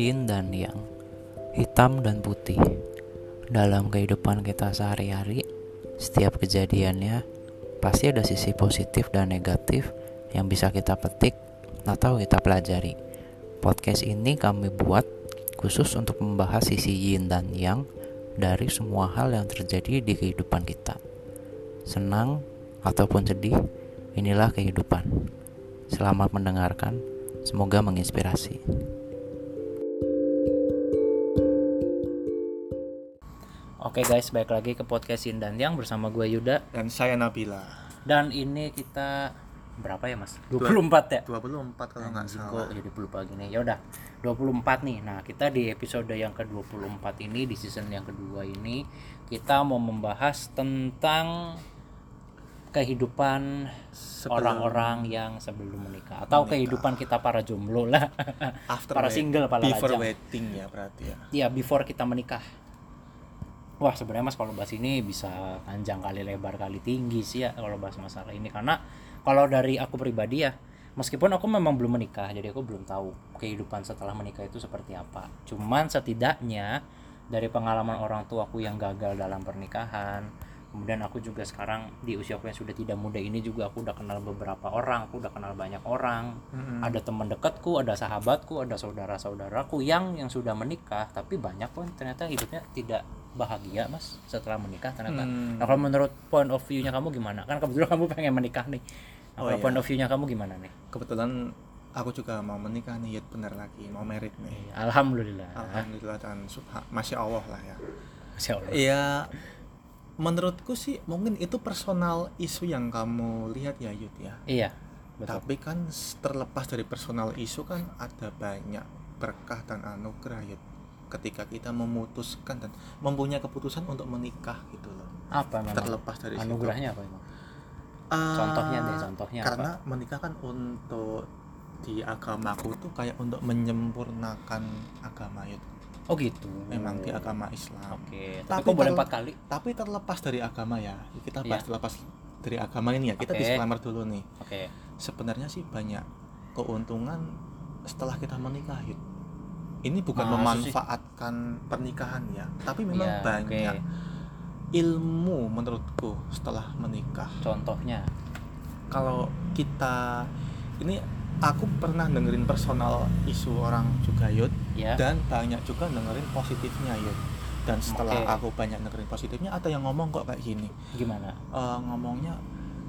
yin dan yang, hitam dan putih. Dalam kehidupan kita sehari-hari, setiap kejadiannya pasti ada sisi positif dan negatif yang bisa kita petik atau kita pelajari. Podcast ini kami buat khusus untuk membahas sisi yin dan yang dari semua hal yang terjadi di kehidupan kita. Senang ataupun sedih, inilah kehidupan. Selamat mendengarkan, semoga menginspirasi. Oke guys, balik lagi ke podcast Yin dan Yang bersama gue Yuda dan saya Nabila. Dan ini kita berapa ya mas? 24 ya? 24 kalau nggak salah. kok jadi lupa gini. Ya udah, 24 nih. Nah, kita di episode yang ke-24 ini di season yang kedua ini kita mau membahas tentang kehidupan orang-orang yang sebelum menikah atau Menikah. kehidupan kita para jomblo lah. After para single, para before lajang. wedding ya berarti ya. ya before kita menikah. Wah sebenarnya mas kalau bahas ini bisa panjang kali lebar kali tinggi sih ya kalau bahas masalah ini karena kalau dari aku pribadi ya meskipun aku memang belum menikah jadi aku belum tahu kehidupan setelah menikah itu seperti apa. Cuman setidaknya dari pengalaman orang tuaku yang gagal dalam pernikahan kemudian aku juga sekarang di usia aku yang sudah tidak muda ini juga aku udah kenal beberapa orang aku udah kenal banyak orang ada teman dekatku ada sahabatku ada saudara saudaraku yang yang sudah menikah tapi banyak pun ternyata hidupnya tidak bahagia mas setelah menikah ternyata Hmm. nah kalau menurut point of view nya kamu gimana kan kebetulan kamu pengen menikah nih nah, Oh, kalau iya. point of view nya kamu gimana nih Kebetulan aku juga mau menikah nih, Yud, bener lagi, mau merit nih. alhamdulillah Alhamdulillah dan subha masya Allah lah ya. Masya Allah. Iya, menurutku sih mungkin itu personal isu yang kamu lihat ya Yud ya. iya betul Tapi kan terlepas dari personal isu kan ada banyak berkah dan anugerah Yud. Ketika kita memutuskan dan mempunyai keputusan untuk menikah gitu loh. apa memang Terlepas dari situ. anugerahnya apa emang Ah, Contohnya deh, contohnya karena menikah kan untuk di agamaku tuh kayak untuk menyempurnakan agama itu oh gitu. Memang di agama Islam. Oke. Tapi, Tapi kok boleh empat kali? tapi terlepas dari agama ya. Kita Iya. bahas terlepas dari agama ini ya. Kita Oke. disclaimer dulu nih. Oke. Sebenarnya sih banyak keuntungan setelah kita menikah ini bukan sih? memanfaatkan pernikahan ya tapi memang Iya, banyak oke. ilmu menurutku setelah menikah. Contohnya? Kalau kita ini aku pernah dengerin personal isu orang juga Yud ya. dan banyak juga dengerin positifnya Yud dan setelah Oke. aku banyak dengerin positifnya ada yang ngomong kok kayak gini. Gimana? Eh, ngomongnya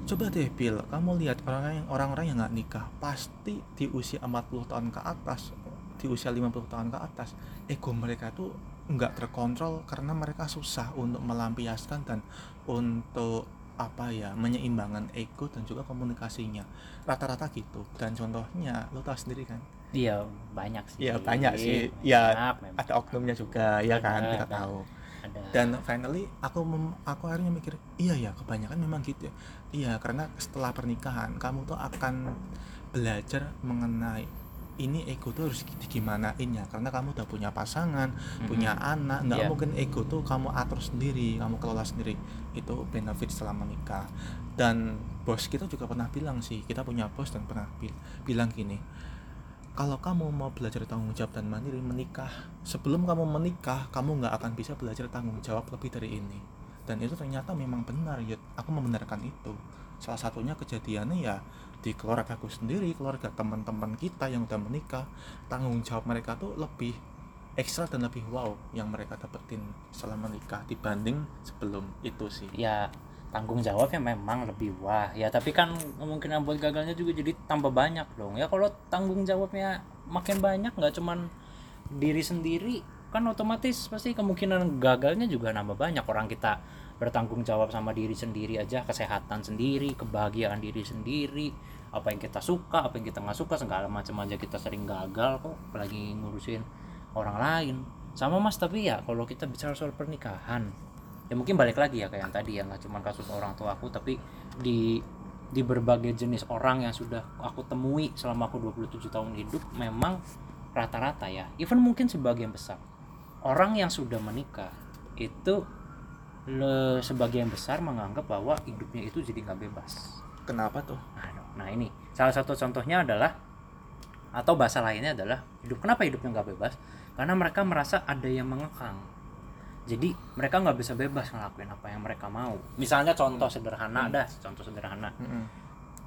coba deh Bill kamu lihat orang yang orang-orang yang nggak nikah pasti di usia 40 tahun ke atas di usia 50 tahun ke atas ego mereka tuh nggak terkontrol karena mereka susah untuk melampiaskan dan untuk apa ya menyeimbangkan ego dan juga komunikasinya. Rata-rata gitu. Dan contohnya lo tahu sendiri kan? Iya banyak sih. Iya banyak sih. Ya Banyak memang. ada oknumnya juga ya kan? Kita tahu. Ada. Dan finally aku mem- aku akhirnya mikir iya ya kebanyakan memang gitu ya. Iya karena setelah pernikahan kamu tuh akan belajar mengenai ini ego tuh harus digimanain ya? Karena kamu udah punya pasangan punya anak nggak Iya. mungkin ego tuh kamu atur sendiri kamu kelola sendiri. Itu benefit setelah menikah dan bos kita juga pernah bilang sih kita punya bos dan pernah bil- bilang gini kalau kamu mau belajar tanggung jawab dan mandiri menikah. Sebelum kamu menikah kamu nggak akan bisa belajar tanggung jawab lebih dari ini. Dan itu ternyata memang benar Yud. Aku membenarkan itu. Salah satunya kejadiannya ya di keluarga aku sendiri keluarga teman-teman kita yang udah menikah tanggung jawab mereka tuh lebih ekstra dan lebih wow yang mereka dapetin setelah menikah dibanding sebelum itu sih. Ya tanggung jawabnya memang lebih wah. Ya tapi kan kemungkinan buat gagalnya juga jadi tambah banyak dong. Ya kalau tanggung jawabnya makin banyak nggak cuman diri sendiri kan otomatis pasti kemungkinan gagalnya juga nambah banyak. Orang kita bertanggung jawab sama diri sendiri aja kesehatan sendiri kebahagiaan diri sendiri apa yang kita suka apa yang kita nggak suka segala macam aja kita sering gagal kok apalagi ngurusin orang lain. Sama mas tapi ya kalau kita bicara soal pernikahan ya mungkin balik lagi ya kayak yang tadi ya nggak cuma kasus orang tua aku tapi di di berbagai jenis orang yang sudah aku temui selama aku 27 tahun hidup memang rata-rata ya even mungkin sebagian besar orang yang sudah menikah itu le, sebagian besar menganggap bahwa hidupnya itu jadi nggak bebas. Kenapa tuh? Nah ini salah satu contohnya adalah atau bahasa lainnya adalah hidup kenapa hidupnya nggak bebas? Karena mereka merasa ada yang mengekang. Jadi mereka nggak bisa bebas ngelakuin apa yang mereka mau. Misalnya contoh sederhana Hmm. dah contoh sederhana. Mm-mm.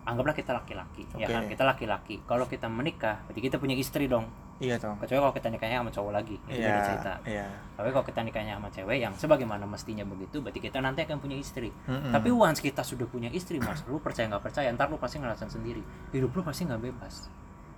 anggaplah kita laki-laki ya Oke. kan kita laki-laki. Kalau kita menikah berarti kita punya istri dong iya dong kecuali kalau kita nikahnya sama cowok lagi itu iya beda cerita iya tapi kalau kita nikahnya sama cewek yang sebagaimana mestinya begitu berarti kita nanti akan punya istri Mm-mm. tapi once kita sudah punya istri mas lu percaya nggak percaya ntar lu pasti ngerasain sendiri hidup lu pasti nggak bebas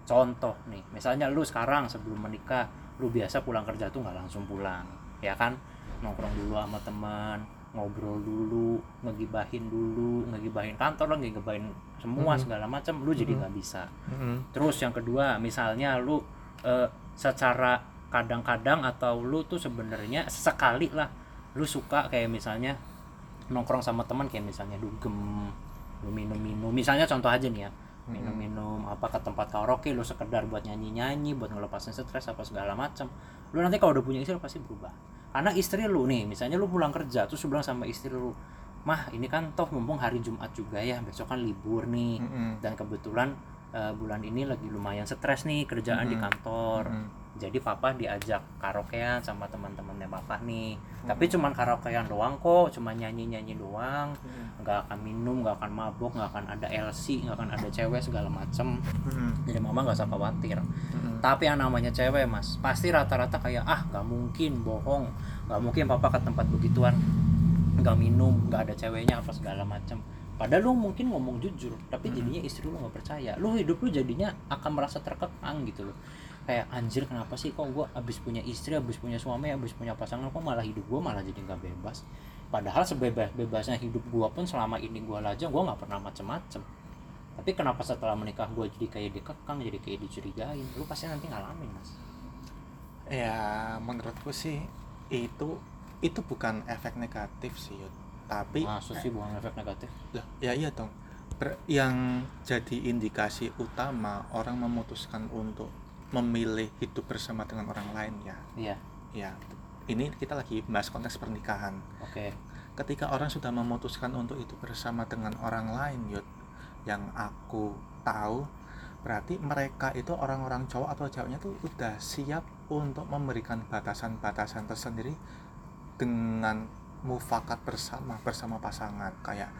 contoh nih misalnya lu sekarang sebelum menikah lu biasa pulang kerja tuh nggak langsung pulang ya kan nongkrong dulu sama teman ngobrol dulu ngegibahin dulu ngegibahin kantor ngegibahin semua Mhm. segala macam lu jadi Mhm. nggak bisa Mm-mm. Terus yang kedua, misalnya lu eh, secara kadang-kadang atau lu tuh sebenarnya sekali lah lu suka kayak misalnya nongkrong sama teman kayak misalnya dugem, lu minum-minum. Misalnya contoh aja nih ya, minum-minum apa ke tempat karaoke lu sekedar buat nyanyi-nyanyi, buat ngelepasin stres apa segala macam. Lu nanti kalau udah punya istri lu pasti berubah. Karena istri lu nih, misalnya lu pulang kerja terus lu bilang sama istri lu, "Mah, ini kan toh mumpung hari Jumat juga ya, besok kan libur nih." Mm-mm. dan kebetulan eh, bulan ini lagi lumayan stres nih kerjaan di Mhm. kantor. Mm-mm. jadi papa diajak karaokean sama teman-temannya papa nih. Tapi cuman karaokean doang kok cuma nyanyi nyanyi doang nggak akan minum nggak akan mabuk nggak akan ada LC nggak akan ada cewek segala macem. Mm-mm. jadi mama nggak usah khawatir. Mm-mm. tapi yang namanya cewek mas pasti rata-rata kayak ah nggak mungkin bohong. Nggak mungkin papa ke tempat begituan. Nggak minum nggak ada ceweknya apa segala macam padahal lu mungkin ngomong jujur tapi jadinya istri lu nggak percaya. Lu hidup lu jadinya akan merasa terkekang gitu loh. Kayak anjir kenapa sih kok gua abis punya istri abis punya suami abis punya pasangan kok malah hidup gua malah jadi nggak bebas? Padahal sebebas bebasnya hidup gua pun selama ini gua lajang gua nggak pernah macem-macem. Tapi kenapa setelah menikah gua jadi kayak dikekang jadi kayak dicurigain? Lu pasti nanti ngalamin mas. Ya menurutku sih itu itu bukan efek negatif sih Yud. Tapi maksud sih bukan efek negatif. Lah, ya iya dong. Ber- yang jadi indikasi utama orang memutuskan untuk memilih hidup bersama dengan orang lain ya. Iya. Ya ini kita lagi bahas konteks pernikahan. Oke. Ketika orang sudah memutuskan untuk hidup bersama dengan orang lain Yud yang aku tahu berarti mereka itu orang-orang cowok atau ceweknya tuh udah siap untuk memberikan batasan-batasan tersendiri dengan mufakat bersama bersama pasangan. Kayak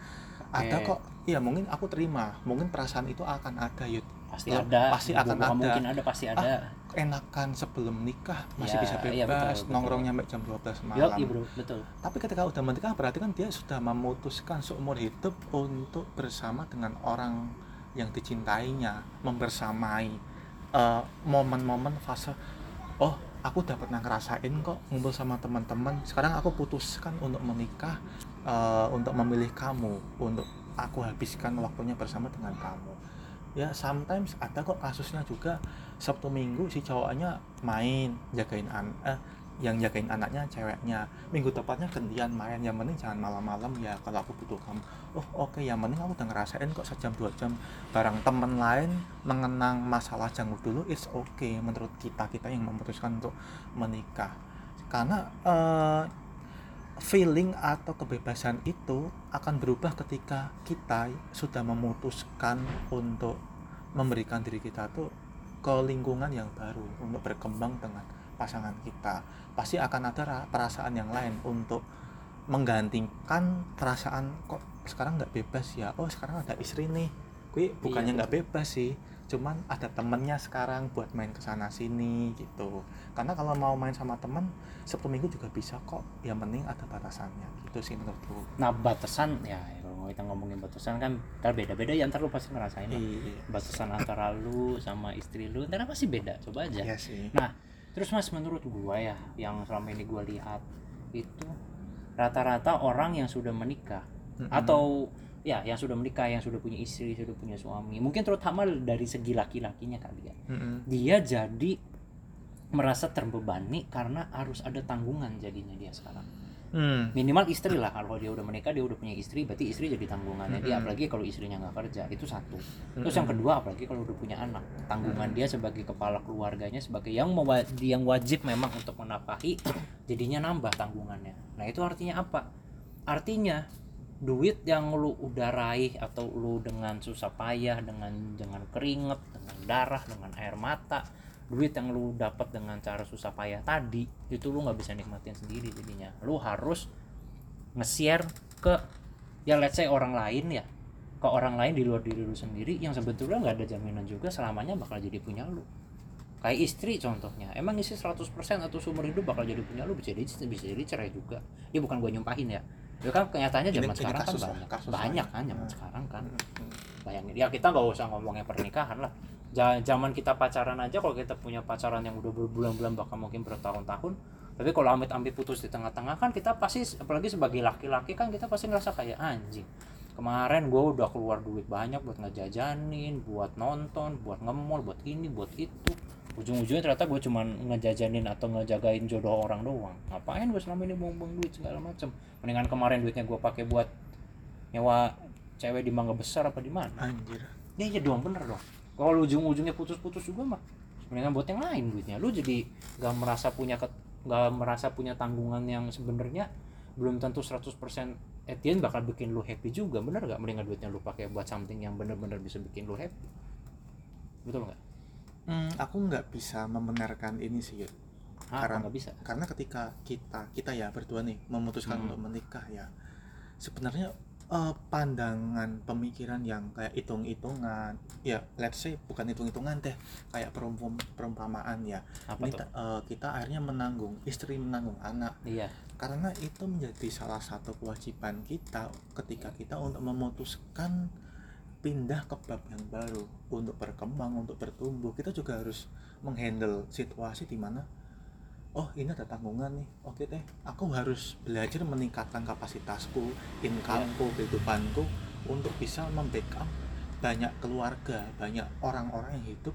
ada Oke. kok. Iya mungkin aku terima. Mungkin perasaan itu akan ada Yud. Pasti Ya, ada. pasti akan ada. mungkin ada pasti ada. enakan sebelum nikah masih Ya, bisa bebas iya, betul, betul. nongkrongnya sampai jam 12 malam. Iya bro betul. Tapi ketika udah menikah berarti kan dia sudah memutuskan seumur hidup untuk bersama dengan orang yang dicintainya, membersamai eh, momen-momen fase oh aku udah pernah ngerasain kok ngumpul sama teman-teman. Sekarang aku putuskan untuk menikah eh, untuk memilih kamu, untuk aku habiskan waktunya bersama dengan kamu. Ya sometimes ada kok kasusnya juga Sabtu Minggu si cowoknya main jagain an eh, yang jagain anaknya ceweknya. Minggu tepatnya gantian main. Yang penting jangan malam-malam ya kalau aku butuh kamu. Oh oke yang penting aku udah ngerasain kok sejam dua jam barang temen lain mengenang masalah janggu dulu it's okay menurut kita kita yang memutuskan untuk menikah. Karena eh, feeling atau kebebasan itu akan berubah ketika kita sudah memutuskan untuk memberikan diri kita tuh ke lingkungan yang baru untuk berkembang dengan pasangan kita pasti akan ada ra- perasaan yang lain untuk menggantikan perasaan kok sekarang nggak bebas ya? Oh sekarang ada istri nih. Gue bukannya Iya. nggak bebas sih cuman ada temennya sekarang buat main ke sana sini gitu. Karena kalau mau main sama temen sabtu minggu juga bisa kok yang penting ada batasannya gitu sih menurutku. Nah batasan ya kalau kita ngomongin batasan kan ntar beda-beda ya ntar lu pasti ngerasain iya. Batasan antara lu sama istri lu ntar pasti beda coba aja. Iya sih. Nah, terus mas menurut gua ya, yang selama ini gua lihat itu rata-rata orang yang sudah menikah Mm-mm. atau ya yang sudah menikah, yang sudah punya istri, sudah punya suami, mungkin terutama dari segi laki-lakinya kali ya, Mm-mm. dia jadi merasa terbebani karena harus ada tanggungan jadinya dia sekarang. Hmm. Minimal istri lah kalau dia udah menikah dia udah punya istri, berarti istri jadi tanggungannya dia. Mm-mm. Apalagi kalau istrinya nggak kerja itu satu. Terus yang Mm-mm. kedua apalagi kalau udah punya anak, tanggungan dia sebagai kepala keluarganya sebagai yang yang wajib memang untuk menafkahi, jadinya nambah tanggungannya. Nah, itu artinya apa? Artinya duit yang lu udah raih atau lu dengan susah payah dengan dengan keringet dengan darah dengan air mata duit yang lu dapat dengan cara susah payah tadi itu lu nggak bisa nikmatin sendiri jadinya. Lu harus nge-share ke ya let's say orang lain ya ke orang lain di luar diri lu sendiri yang sebetulnya nggak ada jaminan juga selamanya bakal jadi punya lu. Kayak istri contohnya emang istri 100% atau seumur hidup bakal jadi punya lu bisa jadi bisa jadi cerai juga. Ya bukan gue nyumpahin ya. Itu kan kenyataannya zaman ini sekarang kasus kan banyak kasus banyak kan zaman Hmm. sekarang kan. Hmm. bayangin ya kita nggak usah ngomongnya pernikahan lah zaman kita pacaran aja kalau kita punya pacaran yang udah berbulan-bulan bahkan mungkin bertahun-tahun tapi kalau amit-amit putus di tengah-tengah kan kita pasti apalagi sebagai laki-laki kan kita pasti ngerasa kayak anjing kemarin gue udah keluar duit banyak buat ngejajanin buat nonton buat ngemol buat ini buat itu. Ujung-ujungnya ternyata gue cuman ngejajanin atau ngejagain jodoh orang doang. Ngapain gue selama ini buang-buang duit segala macem? Mendingan kemarin duitnya gue pakai buat nyewa cewek di mangga besar apa di mana? Anjir. Ya iya dong bener dong kalau ujung-ujungnya putus-putus juga mah mendingan buat yang lain duitnya. Lu jadi gak merasa punya ke- gak merasa punya tanggungan yang sebenarnya belum tentu 100% at the end bakal bikin lu happy juga. Bener gak mendingan duitnya lu pakai buat something yang bener-bener bisa bikin lu happy? Betul nggak? Hmm, aku nggak bisa membenarkan ini sih Yud. ah Karena- nggak bisa? karena ketika kita kita ya berdua nih memutuskan Hmm. untuk menikah ya sebenarnya eh, pandangan pemikiran yang kayak hitung-hitungan. Ya let's say bukan hitung-hitungan deh kayak perumpam perumpamaan ya. Apa ini eh, kita akhirnya menanggung istri menanggung anak. Iya. Karena itu menjadi salah satu kewajiban kita ketika kita untuk memutuskan pindah ke bab yang baru untuk berkembang untuk bertumbuh. Kita juga harus menghandle situasi di mana oh ini ada tanggungan nih. Oke deh aku harus belajar meningkatkan kapasitasku incomeku kehidupanku untuk bisa membackup banyak keluarga banyak orang-orang yang hidup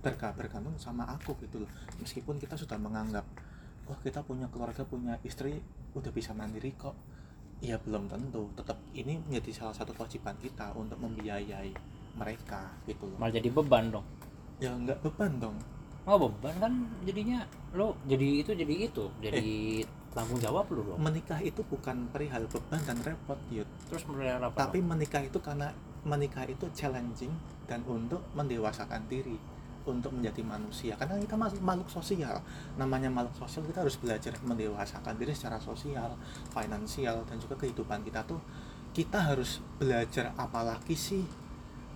berga- bergantung sama aku gitu loh. Meskipun kita sudah menganggap oh kita punya keluarga punya istri udah bisa mandiri kok. Ya belum tentu. Tetap ini menjadi salah satu kewajiban kita untuk membiayai mereka gitu loh. Malah jadi beban dong. Ya nggak beban dong oh beban kan jadinya lu jadi itu jadi itu jadi tanggung jawab lu dong. Menikah itu bukan perihal beban dan repot Yud. terus melihara apa tapi menikah itu karena menikah itu challenging dan untuk mendewasakan diri untuk menjadi manusia. Karena kita mas- makhluk sosial. Namanya makhluk sosial kita harus belajar mendewasakan diri secara sosial finansial dan juga kehidupan kita tuh. Kita harus belajar apalagi sih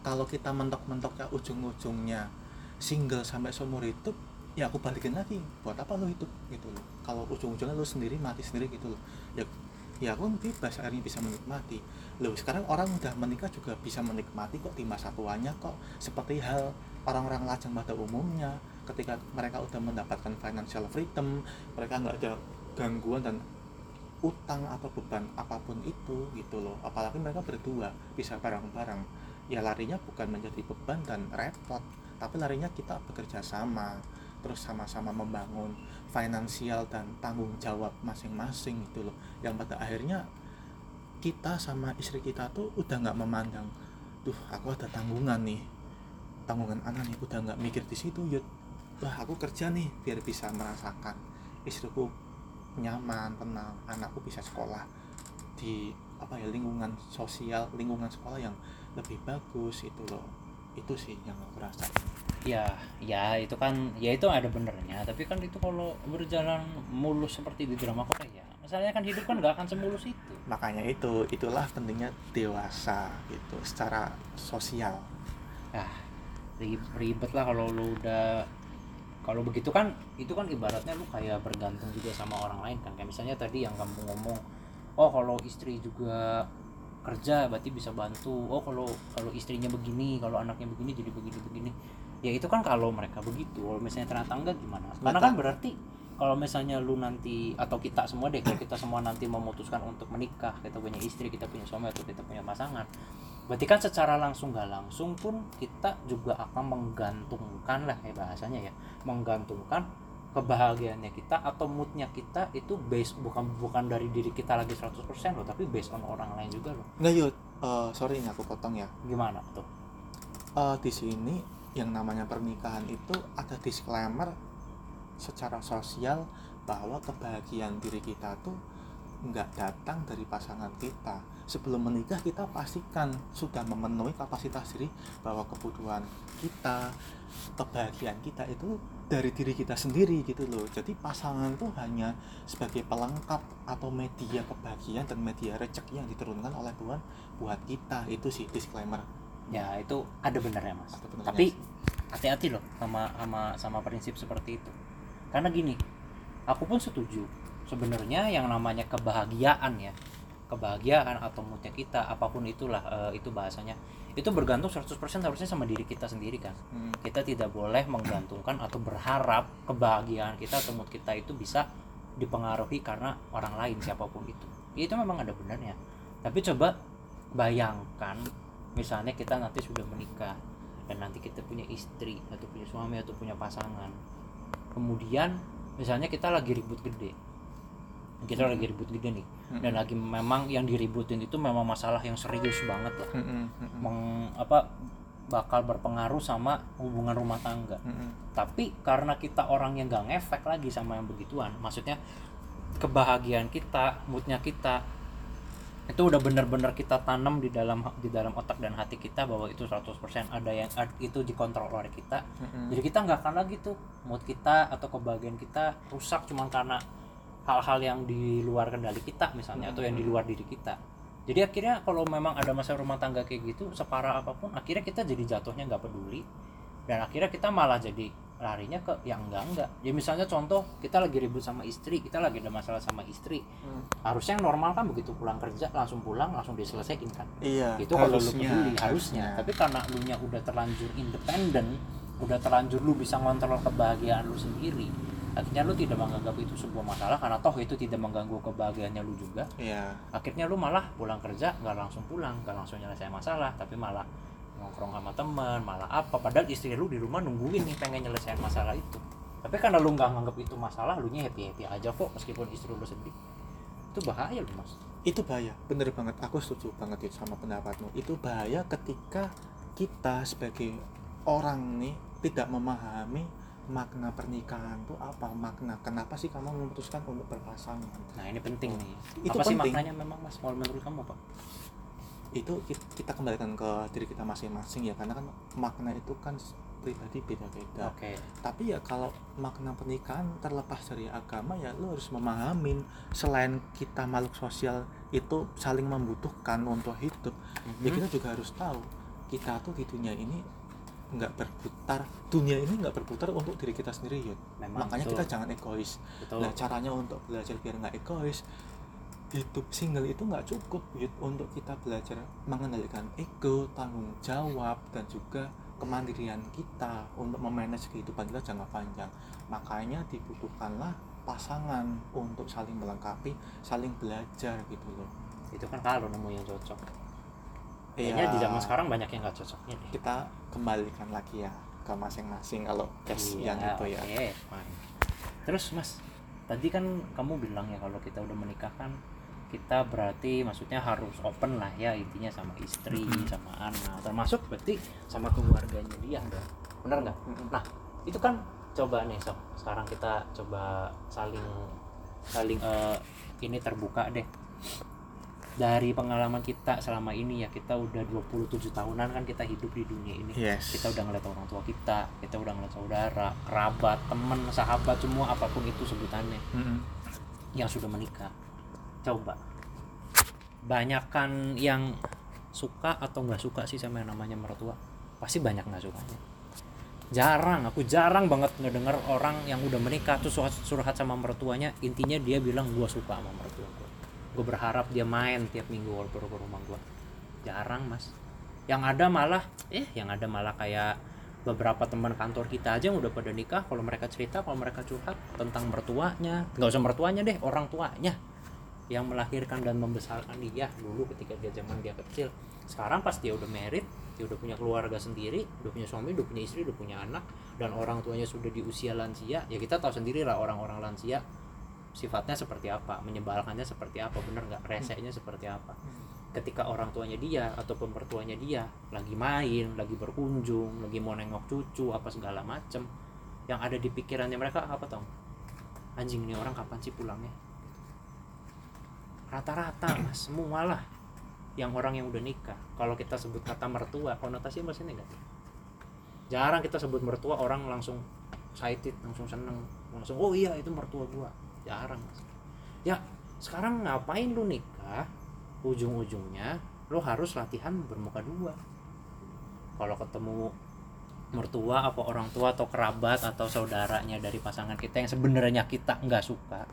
kalau kita mentok-mentoknya ujung-ujungnya single sampai seumur hidup ya aku balikin lagi buat apa lo hidup gitu loh. Kalau ujung-ujungnya lo sendiri mati sendiri gitu loh. Ya ya aku bebas akhirnya bisa menikmati. Loh sekarang orang udah menikah juga bisa menikmati kok di masa tuanya kok. Seperti hal orang-orang lajang pada umumnya ketika mereka udah mendapatkan financial freedom mereka nggak ada gangguan dan utang atau beban apa pun itu gitu loh. Apalagi mereka berdua bisa bareng-bareng. Ya larinya bukan menjadi beban dan repot tapi larinya kita bekerja sama terus sama-sama membangun finansial dan tanggung jawab masing-masing gitu loh. Yang pada akhirnya kita sama istri kita tuh udah nggak memandang tuh aku ada tanggungan nih tanggungan anak nih udah nggak mikir di situ yud wah aku kerja nih biar bisa merasakan istriku nyaman tenang anakku bisa sekolah di apa ya lingkungan sosial lingkungan sekolah yang lebih bagus itu loh itu sih yang aku ya ya itu kan ya itu ada benernya. Tapi kan itu kalau berjalan mulus seperti di drama Korea misalnya kan hidup kan nggak akan semulus itu. Makanya itu itulah pentingnya dewasa gitu secara sosial. Ah ri- ribet lah kalau lu udah kalau begitu kan itu kan ibaratnya lu kayak bergantung juga sama orang lain kan. Kayak misalnya tadi yang kamu ngomong oh kalau istri juga kerja berarti bisa bantu. Oh kalau kalau istrinya begini kalau anaknya begini jadi begini begini. Ya itu kan kalau mereka begitu. Kalau misalnya ternyata enggak gimana? Karena kan berarti kalau misalnya lu nanti atau kita semua deh kalau kita semua nanti memutuskan untuk menikah kita punya istri kita punya suami atau kita punya pasangan berarti kan secara langsung gak langsung pun kita juga akan menggantungkan lah kayak bahasanya ya. Menggantungkan kebahagiaannya kita atau moodnya kita itu base bukan bukan dari diri kita lagi 100% loh tapi based on orang lain juga loh. Nggak yud. Eh, sorry ini aku potong ya. Gimana tuh? Eh, di sini yang namanya pernikahan itu ada disclaimer secara sosial bahwa kebahagiaan diri kita tuh nggak datang dari pasangan kita sebelum menikah kita pastikan sudah memenuhi kapasitas diri bahwa kebutuhan kita kebahagiaan kita itu dari diri kita sendiri gitu loh. Jadi pasangan itu hanya sebagai pelengkap atau media kebahagiaan dan media rezeki yang diturunkan oleh Tuhan buat kita. Itu sih disclaimer. Ya itu ada benernya mas. Ada benernya tapi hati-hati loh sama sama sama prinsip seperti itu. Karena gini aku pun setuju. Sebenarnya yang namanya kebahagiaan ya kebahagiaan atau moodnya kita apa pun itulah eh, itu bahasanya. Itu bergantung 100% harusnya sama diri kita sendiri kan. Hmm, kita tidak boleh menggantungkan atau berharap kebahagiaan kita atau mood kita itu bisa dipengaruhi karena orang lain siapa pun itu. Itu memang ada benarnya. Tapi coba bayangkan misalnya kita nanti sudah menikah dan nanti kita punya istri atau punya suami atau punya pasangan. Kemudian misalnya kita lagi ribut gede kita lagi ribut gede nih. Dan lagi memang yang diributin itu memang masalah yang serius banget lah. Hmm, meng, apa bakal berpengaruh sama hubungan rumah tangga. Tapi karena kita orang yang gak ngefek lagi sama yang begituan maksudnya kebahagiaan kita moodnya kita itu udah bener-bener kita tanam di dalam di dalam otak dan hati kita bahwa itu 100% ada yang itu dikontrol oleh kita. Mm-mm. jadi kita nggak akan lagi tuh mood kita atau kebahagiaan kita rusak cuman karena hal-hal yang di luar kendali kita misalnya atau yang di luar diri kita. Jadi akhirnya kalau memang ada masalah rumah tangga kayak gitu separah apa pun akhirnya kita jadi jatuhnya nggak peduli. Dan akhirnya kita malah jadi larinya ke yang enggak enggak. Ya misalnya contoh kita lagi ribut sama istri kita lagi ada masalah sama istri. Hmm. harusnya yang normal kan begitu pulang kerja langsung pulang langsung diselesaikan kan. Iya itu kalau lu harusnya, peduli harusnya. Tapi karena lu nya udah terlanjur independen udah terlanjur lu bisa ngontrol kebahagiaan lu sendiri akhirnya lu tidak menganggap itu sebuah masalah karena toh itu tidak mengganggu kebahagiaannya lu juga. Iya. Akhirnya lu malah pulang kerja nggak langsung pulang nggak langsung nyelesain masalah tapi malah nongkrong sama teman malah apa. Padahal istri lu di rumah nungguin nih pengen nyelesain masalah itu. Tapi karena lu nggak nganggap itu masalah lu nya happy happy aja kok meskipun istri lu sedih. Itu bahaya lu mas. Itu bahaya. Bener banget. Aku setuju banget itu sama pendapatmu. Itu bahaya ketika kita sebagai orang nih tidak memahami makna pernikahan itu apa? Makna kenapa sih kamu memutuskan untuk berpasangan? Nah ini penting nih. Itu apa sih penting. maknanya memang mas kalau menurut kamu apa itu ki- kita kembalikan ke diri kita masing-masing ya karena kan makna itu kan pribadi beda-beda. Oke. Tapi ya kalau makna pernikahan terlepas dari agama ya lo harus memahamin selain kita makhluk sosial itu saling membutuhkan untuk hidup ya Mhm. kita juga harus tahu kita tuh di dunia ini nggak berputar dunia ini nggak berputar untuk diri kita sendiri Yud. memang makanya betul, kita jangan egois. Betul. Nah caranya untuk belajar biar nggak egois hidup single itu nggak cukup Yud, untuk kita belajar mengendalikan ego tanggung jawab dan juga kemandirian kita untuk memanage kehidupan kita jangka panjang. Makanya dibutuhkanlah pasangan untuk saling melengkapi saling belajar gitu loh itu kan kalau nemu yang cocok Iya. kayaknya di zaman sekarang banyak yang nggak cocoknya deh kita kembalikan lagi ya ke masing-masing kalau tes Iya, yang itu ya fine. terus mas tadi kan kamu bilang ya kalau kita udah menikah kan kita berarti maksudnya harus open lah ya intinya sama istri Mhm. sama anak termasuk berarti sama keluarganya dia dong benar nggak Mhm. nah itu kan coba nih sob sekarang kita coba saling saling eh, ini terbuka deh dari pengalaman kita selama ini ya kita udah 27 tahunan kan kita hidup di dunia ini. Yes. Kita udah ngeliat orang tua kita kita udah ngeliat saudara kerabat teman sahabat semua apa pun itu sebutannya Mhm. yang sudah menikah. Coba. Banyakan yang suka atau nggak suka sih sama yang namanya mertua? Pasti banyak nggak sukanya. Jarang aku jarang banget ngedenger orang yang udah menikah tuh surat surhat sama mertuanya intinya dia bilang gua suka sama mertua gua gue berharap dia main tiap minggu walaupun ke rumah gua. Jarang mas. Yang ada malah eh yang ada malah kayak beberapa teman kantor kita aja yang udah pada nikah. Kalau mereka cerita kalau mereka curhat tentang mertuanya nggak usah mertuanya deh orang tuanya yang melahirkan dan membesarkan dia dulu ketika dia zaman dia kecil. Sekarang pas dia udah married dia udah punya keluarga sendiri udah punya suami udah punya istri udah punya anak dan orang tuanya sudah di usia lansia ya kita tahu sendiri lah orang-orang lansia sifatnya seperti apa menyebalkannya seperti apa bener nggak? Resenya seperti apa? Ketika orang tuanya dia atau pemertuanya dia lagi main lagi berkunjung lagi mau nengok cucu apa segala macem yang ada di pikirannya mereka apa tau? Anjing ini orang kapan sih pulangnya? Rata-rata mas semua lah yang orang yang udah nikah. Kalau kita sebut kata mertua konotasinya pasti negatif jarang kita sebut mertua orang langsung excited langsung seneng langsung oh iya itu mertua gua jarang ya sekarang ngapain lu nikah? Ujung-ujungnya lu harus latihan bermuka dua. Kalau ketemu mertua apa orang tua atau kerabat atau saudaranya dari pasangan kita yang sebenarnya kita nggak suka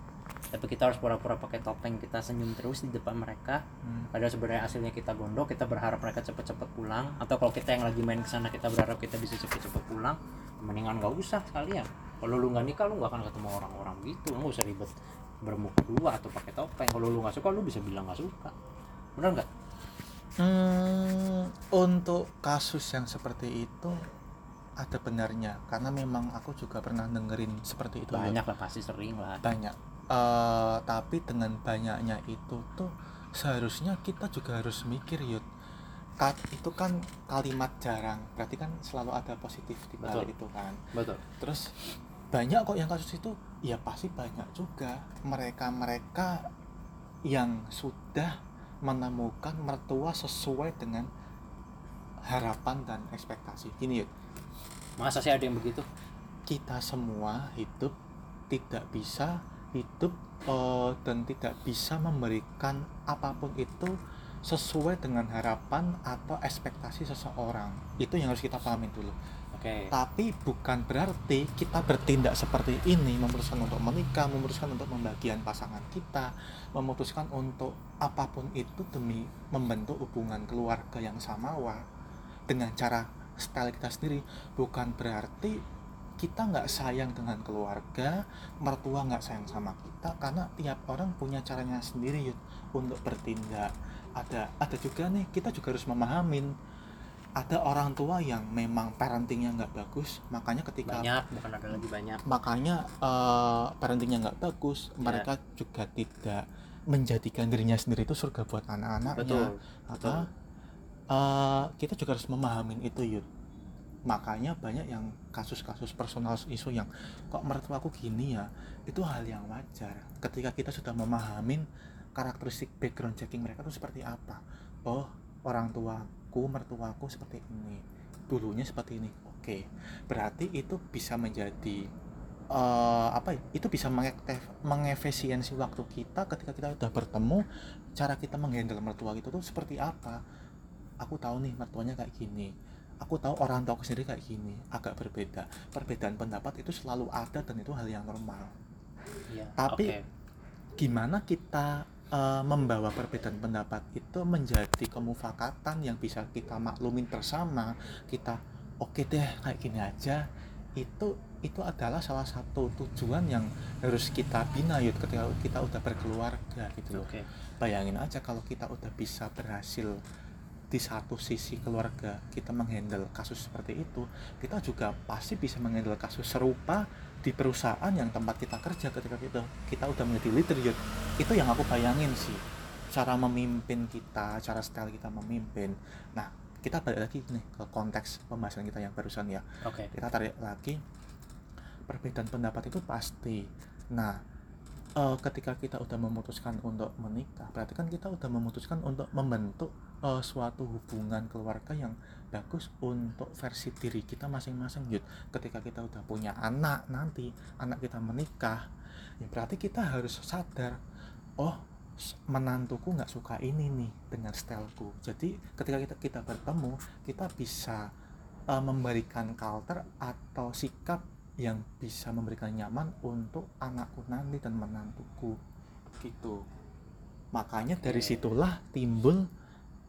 tapi kita harus pura-pura pakai topeng kita senyum terus di depan mereka. Hmm. padahal sebenarnya hasilnya kita gondok kita berharap mereka cepet-cepet pulang. Atau kalau kita yang lagi main ke sana kita berharap kita bisa cepet-cepet pulang. Mendingan nggak usah sekalian kalau lu nggak nikah lu nggak akan ketemu orang-orang gitu. Lu nggak usah ribet bermuka dua atau pakai topeng. Kalau lu nggak suka lu bisa bilang nggak suka. Benar nggak? Hmm, untuk kasus yang seperti itu ada benarnya. Karena memang aku juga pernah dengerin seperti itu banyak lah pasti sering lah. Banyak. Eh, tapi dengan banyaknya itu tuh seharusnya kita juga harus mikir yud Kat, itu kan kalimat jarang. Berarti kan selalu ada positif di balik Betul. itu kan. Betul. Terus banyak kok yang kasus itu ya pasti banyak juga. Mereka-mereka yang sudah menemukan mertua sesuai dengan harapan dan ekspektasi. Gini yuk. Masa sih ada yang begitu? Kita semua hidup tidak bisa hidup eh, dan tidak bisa memberikan apa pun itu sesuai dengan harapan atau ekspektasi seseorang. Itu yang harus kita pahamin dulu. Oke. Tapi bukan berarti kita bertindak seperti ini memutuskan untuk menikah memutuskan untuk membagian pasangan kita memutuskan untuk apa pun itu demi membentuk hubungan keluarga yang samawa. Dengan cara style kita sendiri bukan berarti kita nggak sayang dengan keluarga mertua nggak sayang sama kita karena tiap orang punya caranya sendiri Yud, untuk bertindak ada ada juga nih kita juga harus memahamin. Ada orang tua yang memang parentingnya nggak bagus makanya ketika banyak bukan ada lagi banyak. Makanya eh, parentingnya nggak bagus Ya. mereka juga tidak menjadikan dirinya sendiri itu surga buat anak-anaknya. Betul eh, kita juga harus memahamin itu yud. Makanya banyak yang kasus-kasus personal isu yang kok mertuaku gini ya? Itu hal yang wajar. Ketika kita sudah memahamin karakteristik background checking mereka itu seperti apa? Oh orang tuaku mertuaku seperti ini. Dulunya seperti ini. Oke. Berarti itu bisa menjadi eh, apa ya? Itu bisa mengektif- mengefisiensi waktu kita ketika kita udah bertemu cara kita menghandle mertua itu tuh seperti apa? Aku tahu nih mertuanya kayak gini. Aku tahu orang tua aku sendiri kayak gini. Agak berbeda. Perbedaan pendapat itu selalu ada dan itu hal yang normal. Iya, Tapi- oke. gimana kita eh, membawa perbedaan pendapat itu menjadi kemufakatan yang bisa kita maklumin bersama. Kita oke deh kayak gini aja. Itu itu adalah salah satu tujuan yang harus kita bina yud ketika kita udah berkeluarga gitu loh. Oke. Bayangin aja kalau kita udah bisa berhasil di satu sisi keluarga kita menghandle kasus seperti itu kita juga pasti bisa menghandle kasus serupa di perusahaan yang tempat kita kerja ketika kita kita udah menjadi leader Yud. itu yang aku bayangin sih. Cara memimpin kita cara style kita memimpin. Nah kita balik lagi nih ke konteks pembahasan kita yang barusan ya. Oke. Kita tarik lagi perbedaan pendapat itu pasti. Nah eh, ketika kita udah memutuskan untuk menikah berarti kan kita udah memutuskan untuk membentuk eh, suatu hubungan keluarga yang bagus untuk versi diri kita masing-masing Yud. ketika kita udah punya anak nanti anak kita menikah ya berarti kita harus sadar oh menantuku nggak suka ini nih dengan styleku jadi ketika kita kita bertemu kita bisa uh, memberikan culture atau sikap yang bisa memberikan nyaman untuk anakku nanti dan menantuku. Gitu. Makanya dari situlah timbul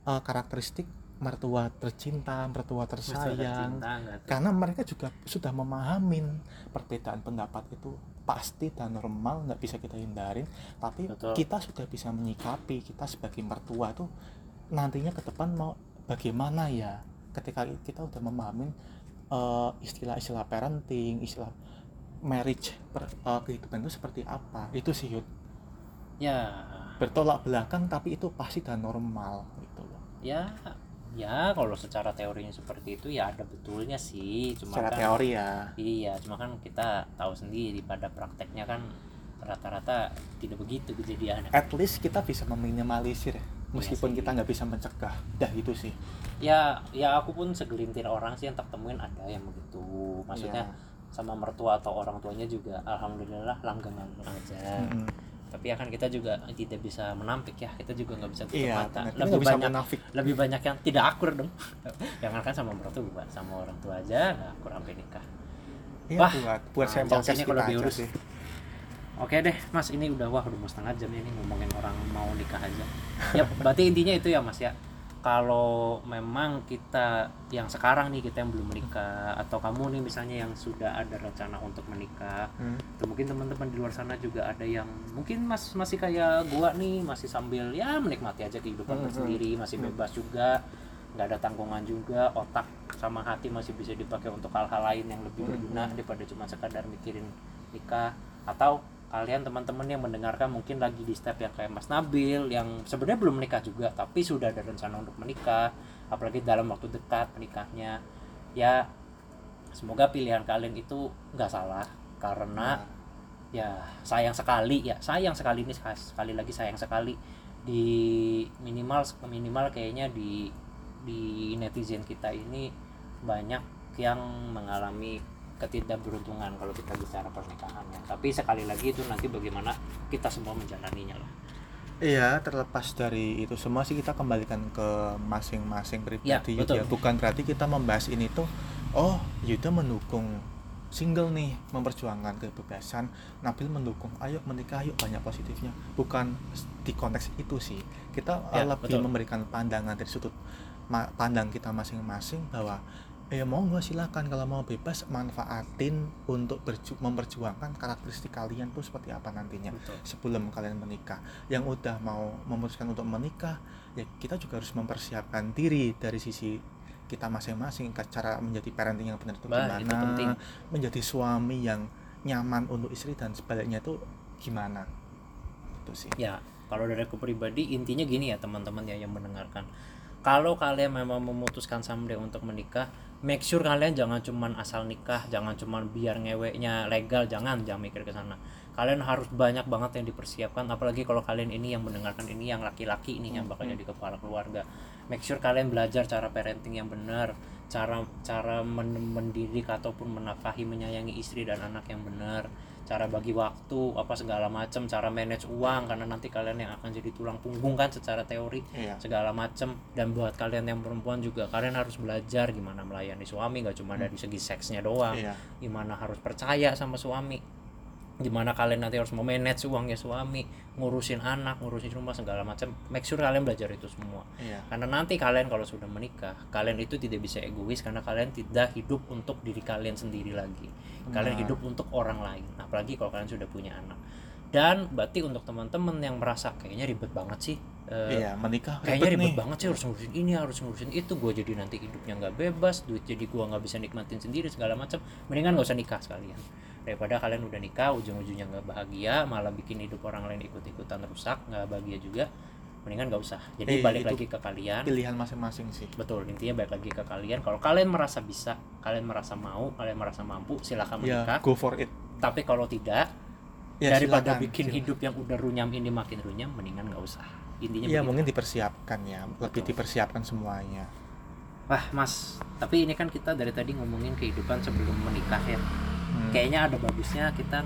uh, karakteristik mertua tercinta mertua tersayang. tercinta karena mereka juga sudah memahamin perbedaan pendapat itu pasti dan normal nggak bisa kita hindarin. Tapi Betul. kita sudah bisa menyikapi kita sebagai mertua tuh nantinya ke depan mau bagaimana ya? Ketika kita udah memahamin eh, istilah-istilah parenting istilah marriage per- eh, kehidupan itu seperti apa? Itu sih Yud. ya. Bertolak belakang tapi itu pasti dan normal gitu loh. Ya ya kalau secara teorinya seperti itu ya ada betulnya sih. Cuma secara kan teori ya. Iya cuma kan kita tahu sendiri pada prakteknya kan rata-rata tidak begitu kejadiannya at least kita bisa meminimalisir meskipun sih. kita nggak bisa mencegah dah gitu sih ya ya aku pun segelintir orang sih yang tak temuin ada yang begitu maksudnya Iya. sama mertua atau orang tuanya juga alhamdulillah langgeng aja Mm-mm. tapi ya kan kita juga tidak bisa menampik ya kita juga nggak bisa tutup iya mata lebih bisa banyak munafik lebih banyak yang tidak akur dong jangan kan sama mertua sama orang tua aja nggak akur sampai nikah Iya Wah, buat buat sampel tes kita kalau aja diurus. sih. Oke deh, Mas, ini udah wah udah mau setengah jam ini ngomongin orang mau nikah aja. Ya, berarti intinya itu ya, Mas ya. Kalau memang kita yang sekarang nih kita yang belum menikah atau kamu nih misalnya yang sudah ada rencana untuk menikah, Hmm. atau mungkin teman-teman di luar sana juga ada yang mungkin Mas masih kayak gua nih, masih sambil ya menikmati aja kehidupan Hmm, hmm. sendiri, masih Hmm. bebas juga, nggak ada tanggungan juga, otak sama hati masih bisa dipakai untuk hal-hal lain yang lebih Hmm, berguna daripada cuma sekadar mikirin nikah atau kalian teman-teman yang mendengarkan mungkin lagi di step yang kayak Mas Nabil yang sebenarnya belum menikah juga tapi sudah ada rencana untuk menikah apalagi dalam waktu dekat menikahnya. Ya semoga pilihan kalian itu nggak salah karena ya sayang sekali ya sayang sekali ini sekali lagi sayang sekali. Di minimal minimal kayaknya di di netizen kita ini banyak yang mengalami ketidakberuntungan kalau kita bicara pernikahan ya. Tapi sekali lagi itu nanti bagaimana kita semua menjalaninya lah. Iya, terlepas dari itu semua sih kita kembalikan ke masing-masing pribadi Ya, betul. ya. Bukan berarti kita membahas ini tuh oh, Yuda mendukung single nih, memperjuangkan kebebasan, Nabil mendukung ayo menikah yuk banyak positifnya. Bukan di konteks itu sih. Kita eh, Ya, lebih betul. memberikan pandangan dari sudut pandang kita masing-masing bahwa ya monggo silakan kalau mau bebas manfaatin untuk berju- memperjuangkan karakteristik kalian tuh seperti apa nantinya Betul. sebelum kalian menikah. Yang udah mau memutuskan untuk menikah, ya kita juga harus mempersiapkan diri dari sisi kita masing-masing cara menjadi parenting yang benar itu Bah, itu penting. gimana, menjadi suami yang nyaman untuk istri dan sebaliknya itu gimana. Itu sih. Ya, kalau dari aku pribadi intinya gini ya teman-teman ya yang mendengarkan. Kalau kalian memang memutuskan someday untuk menikah, make sure kalian jangan cuman asal nikah, jangan cuman biar ngeweknya legal, jangan jangan mikir ke sana. Kalian harus banyak banget yang dipersiapkan apalagi kalau kalian ini yang mendengarkan ini yang laki-laki ini yang bakal jadi kepala keluarga. Make sure kalian belajar cara parenting yang benar, cara cara men- mendidik ataupun menafkahi menyayangi istri dan anak yang benar cara bagi waktu apa segala macam cara manage uang karena nanti kalian yang akan jadi tulang punggung kan secara teori Iya. segala macam dan buat kalian yang perempuan juga kalian harus belajar gimana melayani suami gak cuma dari segi seksnya doang Iya. gimana harus percaya sama suami gimana kalian nanti harus memanage uangnya suami ngurusin anak ngurusin rumah segala macam. Make sure kalian belajar itu semua. Iya. karena nanti kalian kalau sudah menikah kalian itu tidak bisa egois karena kalian tidak hidup untuk diri kalian sendiri lagi. Kalian hidup untuk orang lain apalagi kalau kalian sudah punya anak. Dan berarti untuk teman-teman yang merasa kayaknya ribet banget sih eh, Iya, menikah kayaknya ribet nih. banget sih harus ngurusin ini harus ngurusin itu. Gue jadi nanti hidupnya nggak bebas duit jadi gue nggak bisa nikmatin sendiri segala macam. Mendingan gak usah nikah sekalian daripada kalian udah nikah ujung-ujungnya nggak bahagia malah bikin hidup orang lain ikut-ikutan rusak nggak bahagia juga mendingan gak usah jadi Eh, balik lagi ke kalian Pilihan masing-masing sih. betul intinya balik lagi ke kalian kalau kalian merasa bisa kalian merasa mau kalian merasa mampu silakan Ya, menikah go for it. tapi kalau tidak Ya, daripada silakan, bikin silakan. hidup yang udah runyam ini makin runyam mendingan nggak usah intinya Iya, begitu. mungkin dipersiapkan ya, lebih Betul. dipersiapkan semuanya. Wah mas, tapi ini kan kita dari tadi ngomongin kehidupan sebelum menikah ya. Hmm. Kayaknya ada bagusnya kita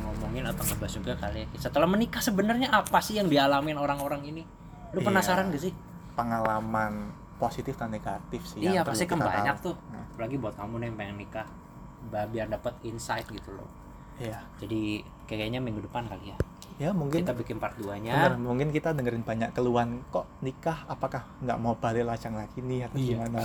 ngomongin atau ngebahas juga kali ya. Setelah menikah sebenarnya apa sih yang dialamin orang-orang ini? Lu Iya. penasaran gak sih? pengalaman positif dan negatif sih iya pasti kan banyak tahu. tuh. Nah, Apalagi buat kamu nih yang pengen nikah, biar dapat insight gitu loh. Iya. Jadi kayaknya minggu depan kali ya. Ya mungkin Kita bikin part 2-nya. bener, mungkin kita dengerin banyak keluhan kok nikah apakah nggak mau balik lajang lagi nih atau Iya. gimana?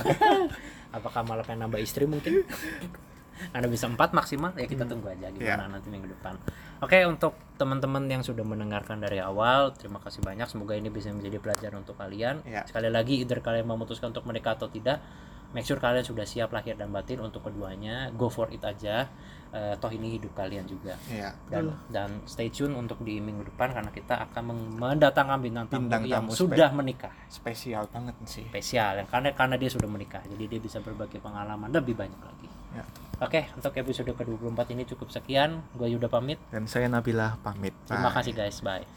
Apakah malah pengen nambah istri mungkin? Anda bisa empat maksimal ya kita tunggu aja gimana Iya. nanti minggu depan. Oke untuk teman-teman yang sudah mendengarkan dari awal terima kasih banyak semoga ini bisa menjadi pelajaran untuk kalian. Iya. Sekali lagi either kalian memutuskan untuk menikah atau tidak, make sure kalian sudah siap lahir dan batin untuk keduanya. Go for it aja. Eh, toh ini hidup kalian juga. Iya. Dan dan stay tune untuk di minggu depan karena kita akan mendatangkan bintang tamu Bintang yang tamu sudah menikah spesial banget sih. spesial yang karena karena dia sudah menikah jadi dia bisa berbagi pengalaman lebih banyak lagi Ya. oke untuk episode ke-24 ini cukup sekian gue Yuda pamit Dan saya Nabila pamit. terima Bye. kasih guys bye